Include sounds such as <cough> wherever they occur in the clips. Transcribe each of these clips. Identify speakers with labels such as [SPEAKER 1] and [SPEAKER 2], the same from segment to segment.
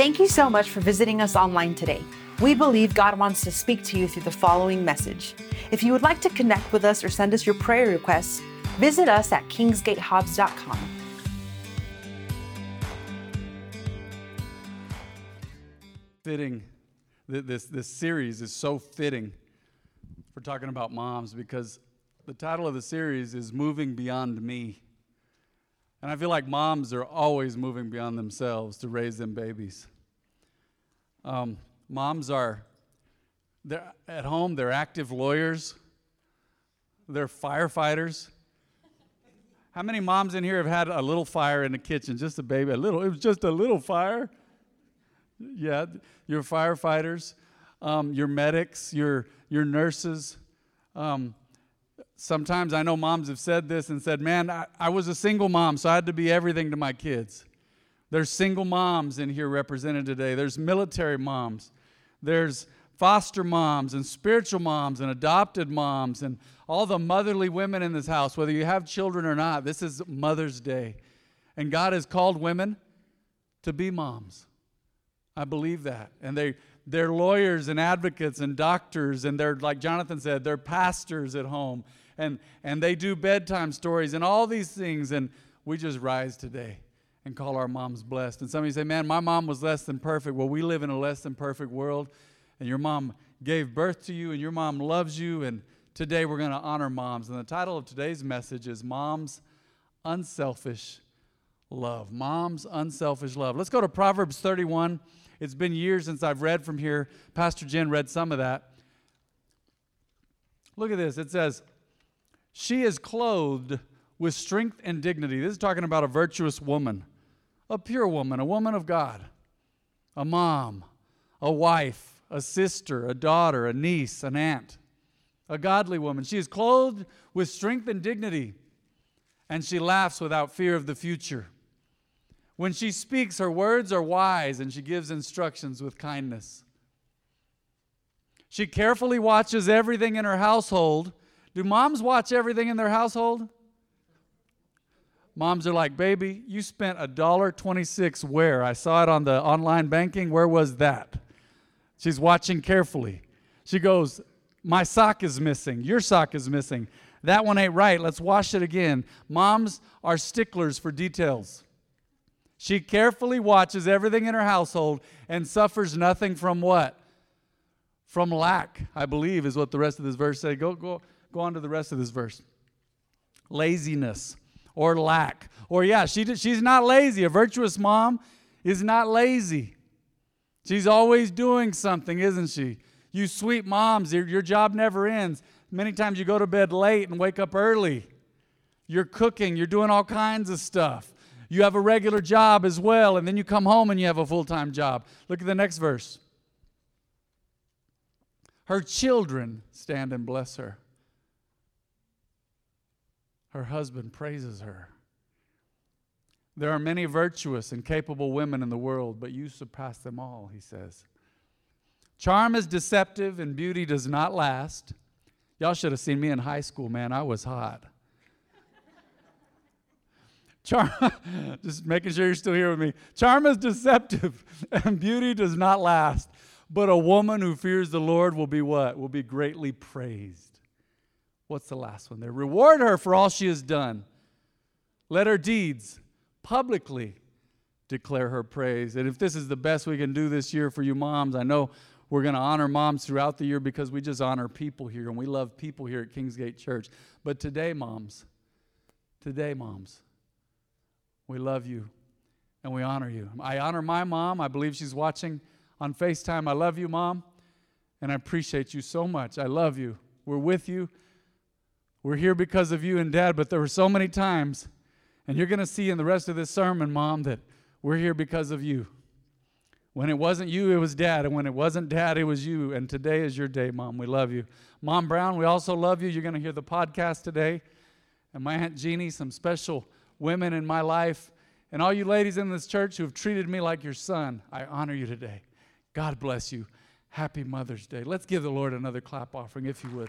[SPEAKER 1] Thank you so much for visiting us online today. We believe God wants to speak to you through the following message. If you would like to connect with us or send us your prayer requests, visit us at kingsgatehobbs.com.
[SPEAKER 2] Fitting, this, this series is so fitting for talking about moms because the title of the series is Moving Beyond Me. And I feel like moms are always moving beyond themselves to raise them babies. Um, moms are they're at home, they're active lawyers, they're firefighters. How many moms in here have had a little fire in the kitchen? Just a baby, a little, it was just a little fire. Yeah, you're firefighters, um, you're medics, you're, you're nurses. Um, sometimes I know moms have said this and said, Man, I, I was a single mom, so I had to be everything to my kids. There's single moms in here represented today, there's military moms, there's foster moms and spiritual moms and adopted moms and all the motherly women in this house, whether you have children or not. This is Mother's Day. And God has called women to be moms. I believe that. And they, they're lawyers and advocates and doctors, and they're, like Jonathan said, they're pastors at home and, and they do bedtime stories and all these things. And we just rise today and call our moms blessed. And some of you say, man, my mom was less than perfect. Well, we live in a less than perfect world, and your mom gave birth to you, and your mom loves you. And today we're going to honor moms. And the title of today's message is Mom's Unselfish Love. Mom's Unselfish Love. Let's go to Proverbs 31. It's been years since I've read from here. Pastor Jen read some of that. Look at this. It says, she is clothed with strength and dignity. This is talking about a virtuous woman, a pure woman, a woman of God, a mom, a wife, a sister, a daughter, a niece, an aunt, a godly woman. She is clothed with strength and dignity, and she laughs without fear of the future. When she speaks, her words are wise, and she gives instructions with kindness. She carefully watches everything in her household do moms watch everything in their household? Moms are like, baby, you spent a dollar twenty-six where? I saw it on the online banking. Where was that? She's watching carefully. She goes, My sock is missing. Your sock is missing. That one ain't right. Let's wash it again. Moms are sticklers for details. She carefully watches everything in her household and suffers nothing from what? From lack, I believe, is what the rest of this verse say. Go, go, Go on to the rest of this verse. Laziness or lack. Or, yeah, she, she's not lazy. A virtuous mom is not lazy. She's always doing something, isn't she? You sweet moms, your, your job never ends. Many times you go to bed late and wake up early. You're cooking, you're doing all kinds of stuff. You have a regular job as well, and then you come home and you have a full time job. Look at the next verse. Her children stand and bless her her husband praises her. There are many virtuous and capable women in the world, but you surpass them all, he says. Charm is deceptive and beauty does not last. Y'all should have seen me in high school, man. I was hot. <laughs> Charm, <laughs> just making sure you're still here with me. Charm is deceptive <laughs> and beauty does not last. But a woman who fears the Lord will be what? Will be greatly praised. What's the last one there? Reward her for all she has done. Let her deeds publicly declare her praise. And if this is the best we can do this year for you moms, I know we're going to honor moms throughout the year because we just honor people here and we love people here at Kingsgate Church. But today, moms, today, moms, we love you and we honor you. I honor my mom. I believe she's watching on FaceTime. I love you, mom, and I appreciate you so much. I love you. We're with you. We're here because of you and dad, but there were so many times, and you're going to see in the rest of this sermon, mom, that we're here because of you. When it wasn't you, it was dad. And when it wasn't dad, it was you. And today is your day, mom. We love you. Mom Brown, we also love you. You're going to hear the podcast today. And my Aunt Jeannie, some special women in my life, and all you ladies in this church who have treated me like your son, I honor you today. God bless you. Happy Mother's Day. Let's give the Lord another clap offering, if you would.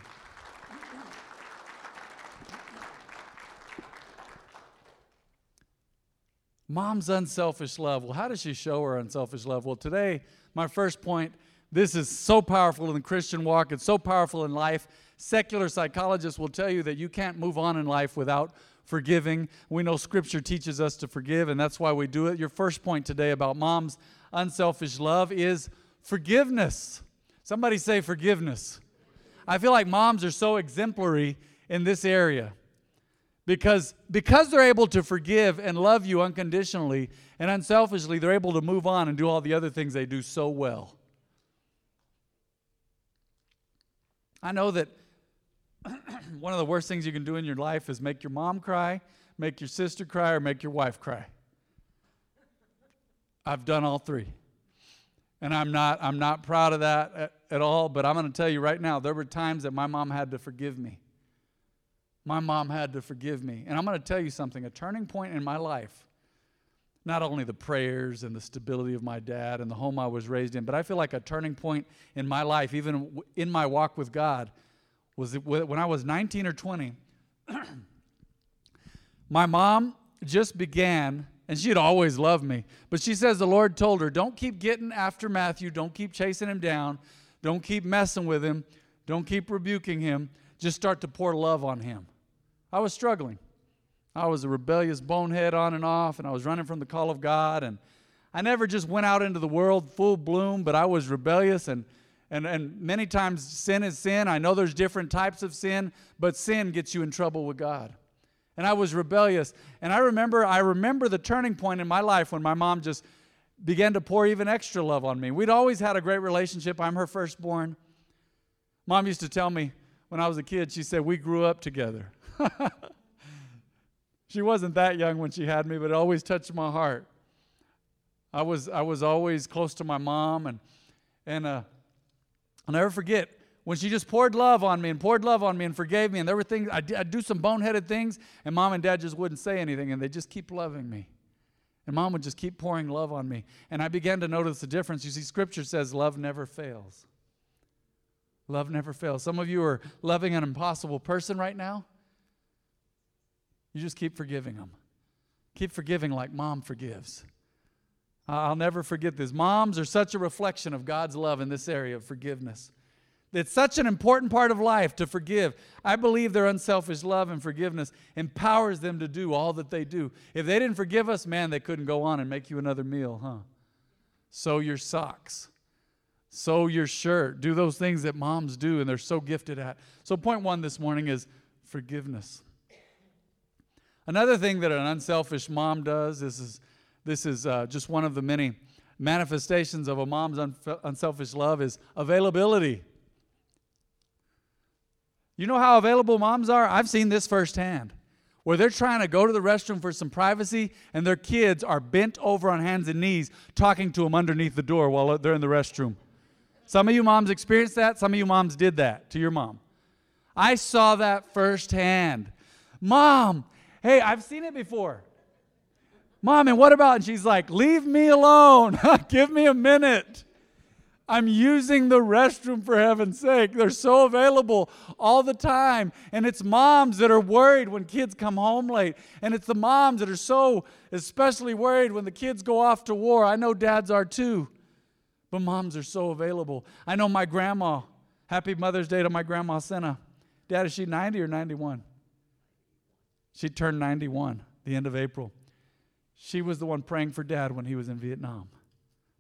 [SPEAKER 2] Mom's unselfish love. Well, how does she show her unselfish love? Well, today, my first point this is so powerful in the Christian walk, it's so powerful in life. Secular psychologists will tell you that you can't move on in life without forgiving. We know Scripture teaches us to forgive, and that's why we do it. Your first point today about mom's unselfish love is forgiveness. Somebody say forgiveness. I feel like moms are so exemplary in this area because because they're able to forgive and love you unconditionally and unselfishly they're able to move on and do all the other things they do so well. I know that <clears throat> one of the worst things you can do in your life is make your mom cry make your sister cry or make your wife cry. I've done all three. And i'm not i'm not proud of that at, at all but i'm going to tell you right now there were times that my mom had to forgive me my mom had to forgive me. And I'm going to tell you something a turning point in my life, not only the prayers and the stability of my dad and the home I was raised in, but I feel like a turning point in my life, even in my walk with God, was when I was 19 or 20. <clears throat> my mom just began, and she had always loved me, but she says the Lord told her, Don't keep getting after Matthew, don't keep chasing him down, don't keep messing with him, don't keep rebuking him, just start to pour love on him. I was struggling. I was a rebellious bonehead on and off, and I was running from the call of God. And I never just went out into the world full bloom, but I was rebellious. And, and, and many times sin is sin. I know there's different types of sin, but sin gets you in trouble with God. And I was rebellious. And I remember, I remember the turning point in my life when my mom just began to pour even extra love on me. We'd always had a great relationship. I'm her firstborn. Mom used to tell me when I was a kid, she said, We grew up together. <laughs> she wasn't that young when she had me, but it always touched my heart. I was, I was always close to my mom, and, and uh, I'll never forget when she just poured love on me and poured love on me and forgave me. And there were things, I'd, I'd do some boneheaded things, and mom and dad just wouldn't say anything, and they just keep loving me. And mom would just keep pouring love on me. And I began to notice the difference. You see, scripture says love never fails. Love never fails. Some of you are loving an impossible person right now. You just keep forgiving them. Keep forgiving like mom forgives. I'll never forget this. Moms are such a reflection of God's love in this area of forgiveness. It's such an important part of life to forgive. I believe their unselfish love and forgiveness empowers them to do all that they do. If they didn't forgive us, man, they couldn't go on and make you another meal, huh? Sew your socks, sew your shirt, do those things that moms do and they're so gifted at. So, point one this morning is forgiveness. Another thing that an unselfish mom does, this is, this is uh, just one of the many manifestations of a mom's un- unselfish love, is availability. You know how available moms are? I've seen this firsthand. Where they're trying to go to the restroom for some privacy, and their kids are bent over on hands and knees talking to them underneath the door while they're in the restroom. Some of you moms experienced that. Some of you moms did that to your mom. I saw that firsthand. Mom, Hey, I've seen it before. Mom, and what about? And she's like, Leave me alone. <laughs> Give me a minute. I'm using the restroom for heaven's sake. They're so available all the time. And it's moms that are worried when kids come home late. And it's the moms that are so especially worried when the kids go off to war. I know dads are too. But moms are so available. I know my grandma. Happy Mother's Day to my grandma Senna. Dad, is she 90 or 91? She turned 91 the end of April. She was the one praying for dad when he was in Vietnam.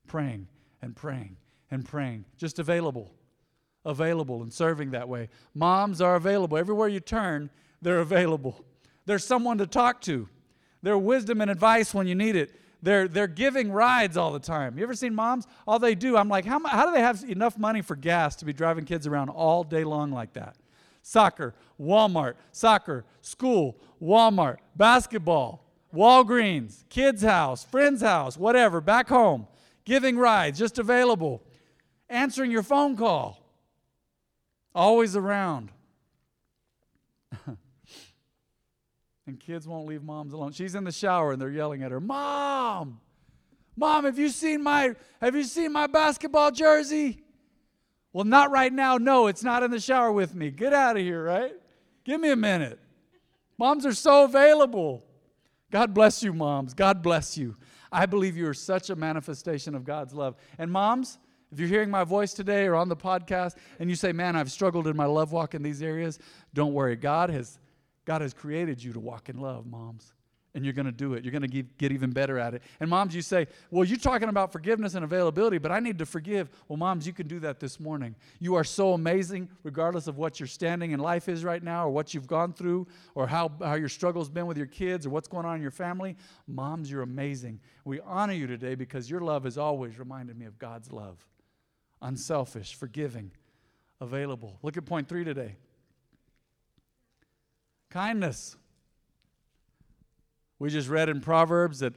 [SPEAKER 2] Praying and praying and praying. Just available. Available and serving that way. Moms are available. Everywhere you turn, they're available. There's someone to talk to. Their wisdom and advice when you need it. They're, they're giving rides all the time. You ever seen moms? All they do, I'm like, how, how do they have enough money for gas to be driving kids around all day long like that? Soccer, Walmart, soccer, school, Walmart, basketball, Walgreens, kids' house, friend's house, whatever, back home, giving rides, just available, answering your phone call, always around. <laughs> and kids won't leave moms alone. She's in the shower and they're yelling at her, "Mom! Mom, have you seen my have you seen my basketball jersey?" Well, not right now. No, it's not in the shower with me. Get out of here, right? Give me a minute. Moms are so available. God bless you, moms. God bless you. I believe you are such a manifestation of God's love. And moms, if you're hearing my voice today or on the podcast and you say, "Man, I've struggled in my love walk in these areas," don't worry. God has God has created you to walk in love, moms and you're going to do it. You're going to get even better at it. And moms, you say, Well, you're talking about forgiveness and availability, but I need to forgive. Well, moms, you can do that this morning. You are so amazing, regardless of what your standing in life is right now, or what you've gone through, or how, how your struggle's been with your kids, or what's going on in your family. Moms, you're amazing. We honor you today because your love has always reminded me of God's love unselfish, forgiving, available. Look at point three today kindness. We just read in Proverbs that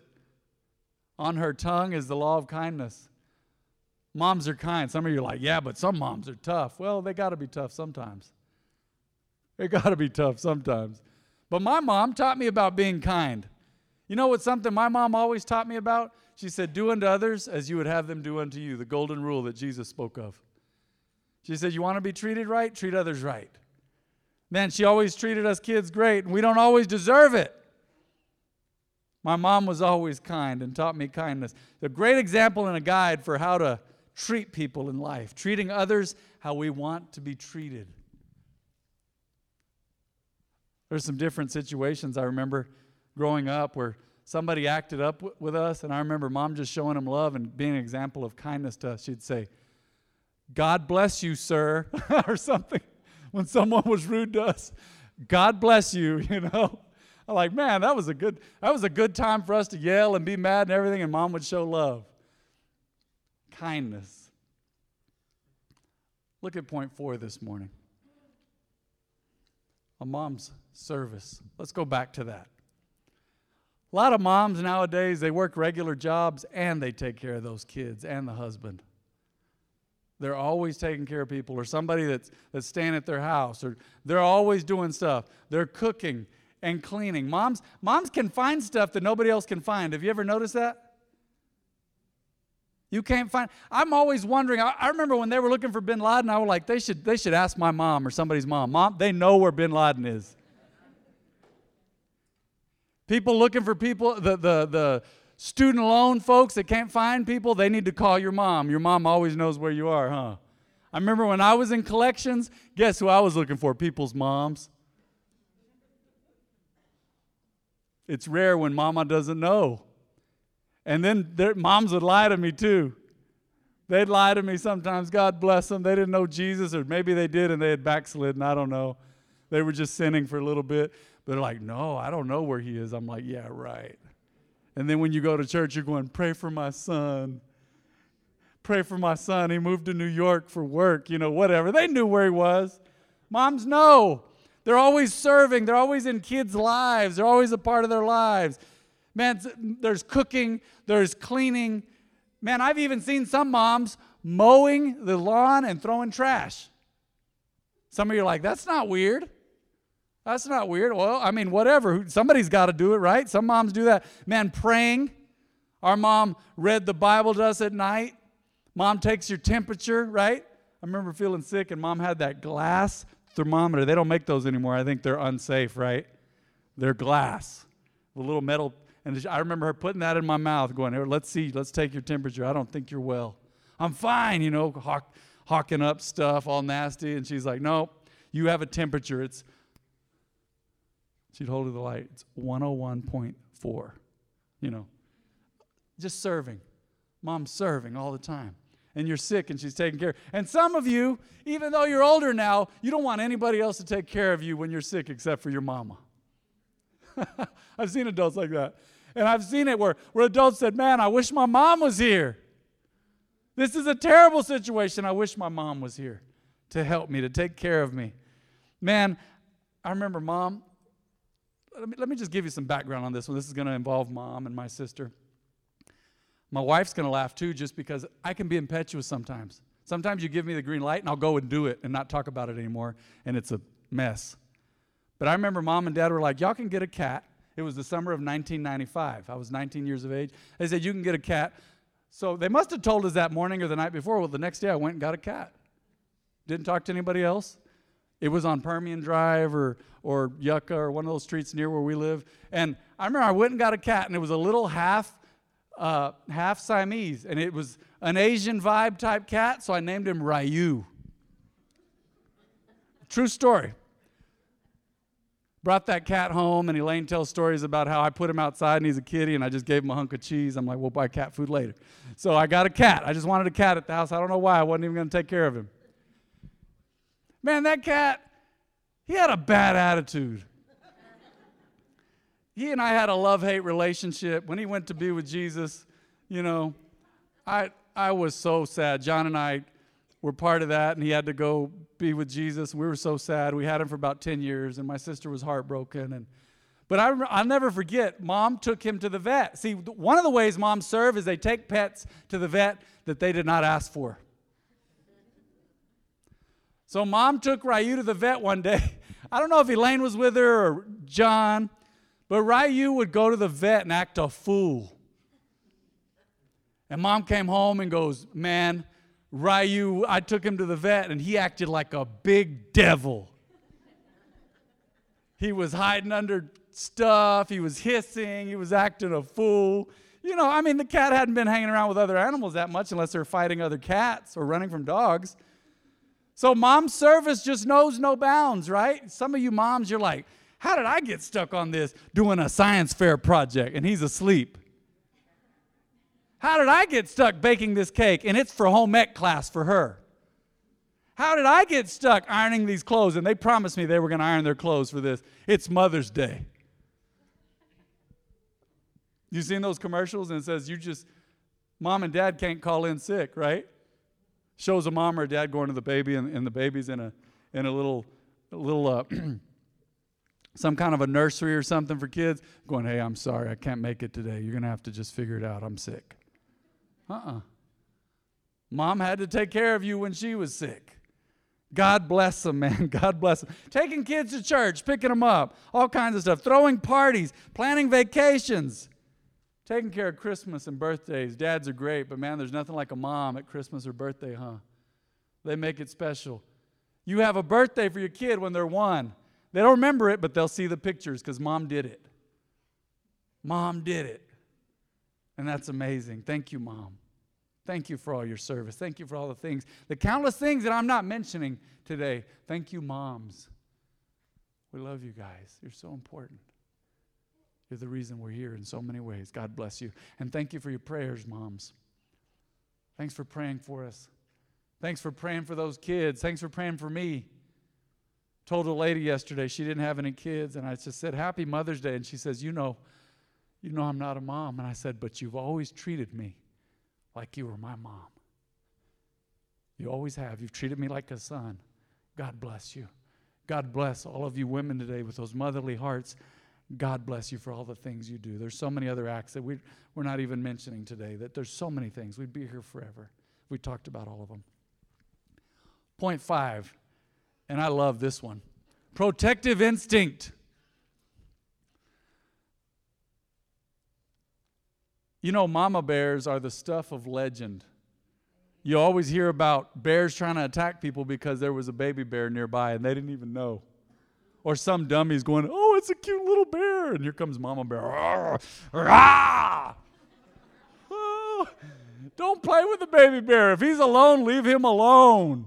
[SPEAKER 2] on her tongue is the law of kindness. Moms are kind. Some of you are like, yeah, but some moms are tough. Well, they got to be tough sometimes. They <laughs> got to be tough sometimes. But my mom taught me about being kind. You know what something my mom always taught me about? She said, Do unto others as you would have them do unto you, the golden rule that Jesus spoke of. She said, You want to be treated right? Treat others right. Man, she always treated us kids great, and we don't always deserve it. My mom was always kind and taught me kindness. A great example and a guide for how to treat people in life, treating others how we want to be treated. There's some different situations I remember growing up where somebody acted up w- with us, and I remember mom just showing them love and being an example of kindness to us. She'd say, God bless you, sir, <laughs> or something. When someone was rude to us, God bless you, <laughs> you know. I'm like, man, that was a good that was a good time for us to yell and be mad and everything, and mom would show love. Kindness. Look at point four this morning. A mom's service. Let's go back to that. A lot of moms nowadays, they work regular jobs and they take care of those kids and the husband. They're always taking care of people or somebody that's, that's staying at their house or they're always doing stuff. They're cooking and cleaning. Moms, moms can find stuff that nobody else can find. Have you ever noticed that? You can't find. I'm always wondering. I, I, remember when they were looking for Bin Laden, I was like, they should, they should ask my mom or somebody's mom. Mom, they know where Bin Laden is. People looking for people, the, the, the student loan folks that can't find people, they need to call your mom. Your mom always knows where you are, huh? I remember when I was in collections, guess who I was looking for? People's moms. It's rare when mama doesn't know. And then their moms would lie to me too. They'd lie to me sometimes. God bless them. They didn't know Jesus, or maybe they did and they had backslidden. I don't know. They were just sinning for a little bit. But they're like, no, I don't know where he is. I'm like, yeah, right. And then when you go to church, you're going, pray for my son. Pray for my son. He moved to New York for work, you know, whatever. They knew where he was. Moms know. They're always serving, they're always in kids' lives, they're always a part of their lives. Man, there's cooking, there's cleaning. Man, I've even seen some moms mowing the lawn and throwing trash. Some of you are like, that's not weird. That's not weird. Well, I mean, whatever. Somebody's got to do it, right? Some moms do that. Man, praying. Our mom read the Bible to us at night. Mom takes your temperature, right? I remember feeling sick, and mom had that glass thermometer. They don't make those anymore. I think they're unsafe, right? They're glass, the little metal. And I remember her putting that in my mouth, going, let's see, let's take your temperature. I don't think you're well. I'm fine, you know, hawk, hawking up stuff, all nasty. And she's like, No, you have a temperature. It's, she'd hold her the light. It's 101.4, you know, just serving. Mom serving all the time and you're sick and she's taking care. And some of you, even though you're older now, you don't want anybody else to take care of you when you're sick except for your mama. <laughs> I've seen adults like that. And I've seen it where, where adults said, Man, I wish my mom was here. This is a terrible situation. I wish my mom was here to help me, to take care of me. Man, I remember mom. Let me, let me just give you some background on this one. This is going to involve mom and my sister. My wife's going to laugh too, just because I can be impetuous sometimes. Sometimes you give me the green light and I'll go and do it and not talk about it anymore, and it's a mess. But I remember mom and dad were like, Y'all can get a cat. It was the summer of 1995. I was 19 years of age. They said, You can get a cat. So they must have told us that morning or the night before. Well, the next day I went and got a cat. Didn't talk to anybody else. It was on Permian Drive or, or Yucca or one of those streets near where we live. And I remember I went and got a cat, and it was a little half, uh, half Siamese, and it was an Asian vibe type cat, so I named him Ryu. True story. Brought that cat home, and Elaine tells stories about how I put him outside and he's a kitty, and I just gave him a hunk of cheese. I'm like, we'll buy cat food later. So I got a cat. I just wanted a cat at the house. I don't know why. I wasn't even going to take care of him. Man, that cat, he had a bad attitude. He and I had a love hate relationship. When he went to be with Jesus, you know, I, I was so sad. John and I were part of that, and he had to go be with Jesus. We were so sad. We had him for about 10 years, and my sister was heartbroken. And, but I, I'll never forget, mom took him to the vet. See, one of the ways moms serve is they take pets to the vet that they did not ask for. So mom took Ryu to the vet one day. <laughs> I don't know if Elaine was with her or John, but Ryu would go to the vet and act a fool. And mom came home and goes, Man, Ryu, I took him to the vet and he acted like a big devil. he was hiding under stuff, he was hissing, he was acting a fool. You know, I mean, the cat hadn't been hanging around with other animals that much unless they're fighting other cats or running from dogs. So, mom's service just knows no bounds, right? Some of you moms, you're like, how did I get stuck on this doing a science fair project and he's asleep? How did I get stuck baking this cake and it's for home ec class for her? How did I get stuck ironing these clothes and they promised me they were going to iron their clothes for this? It's Mother's Day. You seen those commercials and it says you just mom and dad can't call in sick, right? Shows a mom or a dad going to the baby and, and the baby's in a in a little a little uh, <clears throat> some kind of a nursery or something for kids, going, "Hey, I'm sorry, I can't make it today. You're gonna have to just figure it out. I'm sick." Uh uh Mom had to take care of you when she was sick. God bless them, man. <laughs> God bless them. Taking kids to church, picking them up, all kinds of stuff, throwing parties, planning vacations, taking care of Christmas and birthdays. Dads are great, but man, there's nothing like a mom at Christmas or birthday, huh? They make it special. You have a birthday for your kid when they're one. They don't remember it, but they'll see the pictures because mom did it. Mom did it. And that's amazing. Thank you, Mom. Thank you for all your service. Thank you for all the things, the countless things that I'm not mentioning today. Thank you, moms. We love you guys. You're so important. You're the reason we're here in so many ways. God bless you. And thank you for your prayers, moms. Thanks for praying for us. Thanks for praying for those kids. Thanks for praying for me. Told a lady yesterday she didn't have any kids, and I just said, Happy Mother's Day. And she says, You know, you know, I'm not a mom. And I said, But you've always treated me like you were my mom. You always have. You've treated me like a son. God bless you. God bless all of you women today with those motherly hearts. God bless you for all the things you do. There's so many other acts that we're, we're not even mentioning today, that there's so many things. We'd be here forever if we talked about all of them. Point five, and I love this one protective instinct. You know, mama bears are the stuff of legend. You always hear about bears trying to attack people because there was a baby bear nearby and they didn't even know. Or some dummy's going, Oh, it's a cute little bear. And here comes mama bear. Rawr. <laughs> Oh, ah! <laughs> don't play with the baby bear. If he's alone, leave him alone.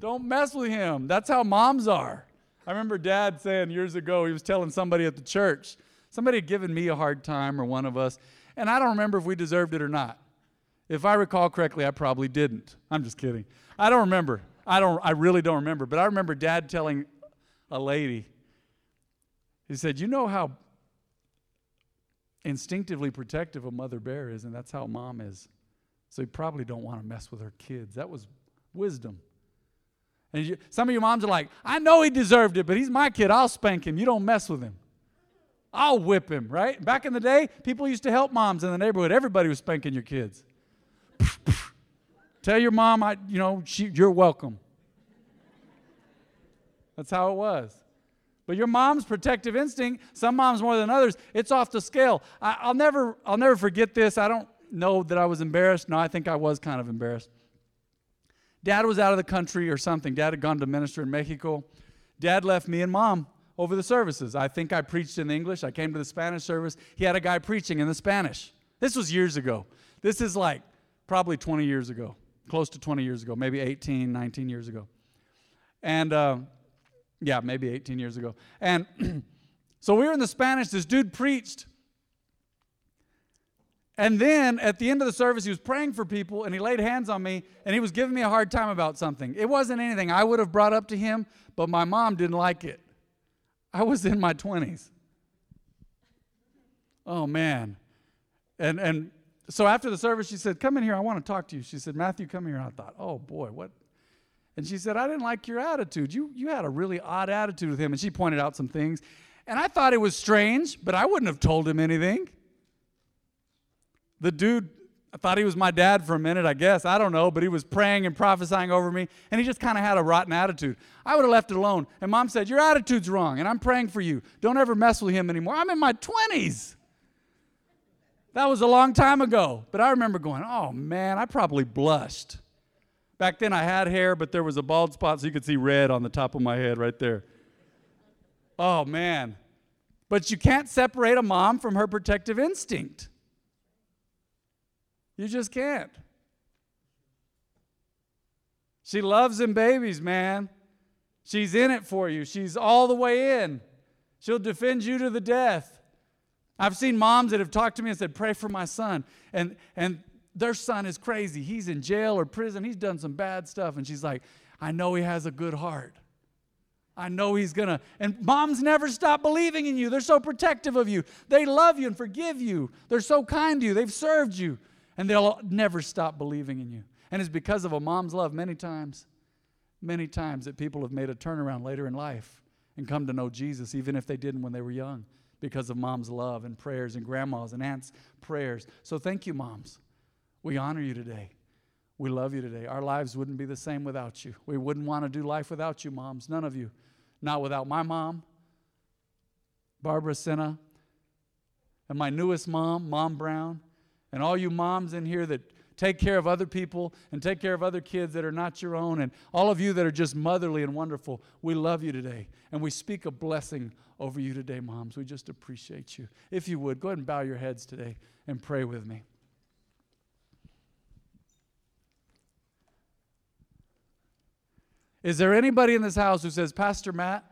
[SPEAKER 2] Don't mess with him. That's how moms are. I remember dad saying years ago, he was telling somebody at the church, somebody had given me a hard time or one of us, and I don't remember if we deserved it or not. If I recall correctly, I probably didn't. I'm just kidding. I don't remember. I don't I really don't remember, but I remember dad telling a lady he said, "You know how instinctively protective a mother bear is, and that's how mom is. So you probably don't want to mess with her kids." That was wisdom. And you, some of your moms are like, "I know he deserved it, but he's my kid. I'll spank him. You don't mess with him." I'll whip him, right? Back in the day, people used to help moms in the neighborhood. Everybody was spanking your kids. <laughs> Tell your mom, I, you know, she, you're welcome. That's how it was. But your mom's protective instinct, some moms more than others, it's off the scale. I, will never, I'll never forget this. I don't know that I was embarrassed. No, I think I was kind of embarrassed. Dad was out of the country or something. Dad had gone to minister in Mexico. Dad left me and mom over the services. I think I preached in English. I came to the Spanish service. He had a guy preaching in the Spanish. This was years ago. This is like probably 20 years ago, close to 20 years ago, maybe 18, 19 years ago. And uh, yeah, maybe 18 years ago. And <clears throat> so we were in the Spanish. This dude preached. And then at the end of the service, he was praying for people and he laid hands on me and he was giving me a hard time about something. It wasn't anything I would have brought up to him, but my mom didn't like it. I was in my 20s. Oh, man. And, and so after the service, she said, Come in here, I want to talk to you. She said, Matthew, come here. And I thought, Oh, boy, what? And she said, I didn't like your attitude. You, you had a really odd attitude with him. And she pointed out some things. And I thought it was strange, but I wouldn't have told him anything. The dude, I thought he was my dad for a minute, I guess. I don't know, but he was praying and prophesying over me, and he just kind of had a rotten attitude. I would have left it alone. And mom said, Your attitude's wrong, and I'm praying for you. Don't ever mess with him anymore. I'm in my 20s. That was a long time ago, but I remember going, Oh man, I probably blushed. Back then I had hair, but there was a bald spot so you could see red on the top of my head right there. Oh man. But you can't separate a mom from her protective instinct. You just can't. She loves them babies, man. She's in it for you. She's all the way in. She'll defend you to the death. I've seen moms that have talked to me and said, Pray for my son. And, and their son is crazy. He's in jail or prison. He's done some bad stuff. And she's like, I know he has a good heart. I know he's going to. And moms never stop believing in you. They're so protective of you. They love you and forgive you. They're so kind to you. They've served you and they'll never stop believing in you. And it's because of a mom's love many times, many times that people have made a turnaround later in life and come to know Jesus, even if they didn't when they were young, because of mom's love and prayers and grandma's and aunts' prayers. So thank you, moms. We honor you today. We love you today. Our lives wouldn't be the same without you. We wouldn't want to do life without you, moms. None of you. Not without my mom, Barbara Senna, and my newest mom, Mom Brown and all you moms in here that take care of other people and take care of other kids that are not your own, and all of you that are just motherly and wonderful, we love you today. And we speak a blessing over you today, moms. We just appreciate you. If you would, go ahead and bow your heads today and pray with me. Is there anybody in this house who says, Pastor Matt,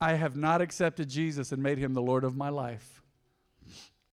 [SPEAKER 2] I have not accepted Jesus and made him the Lord of my life?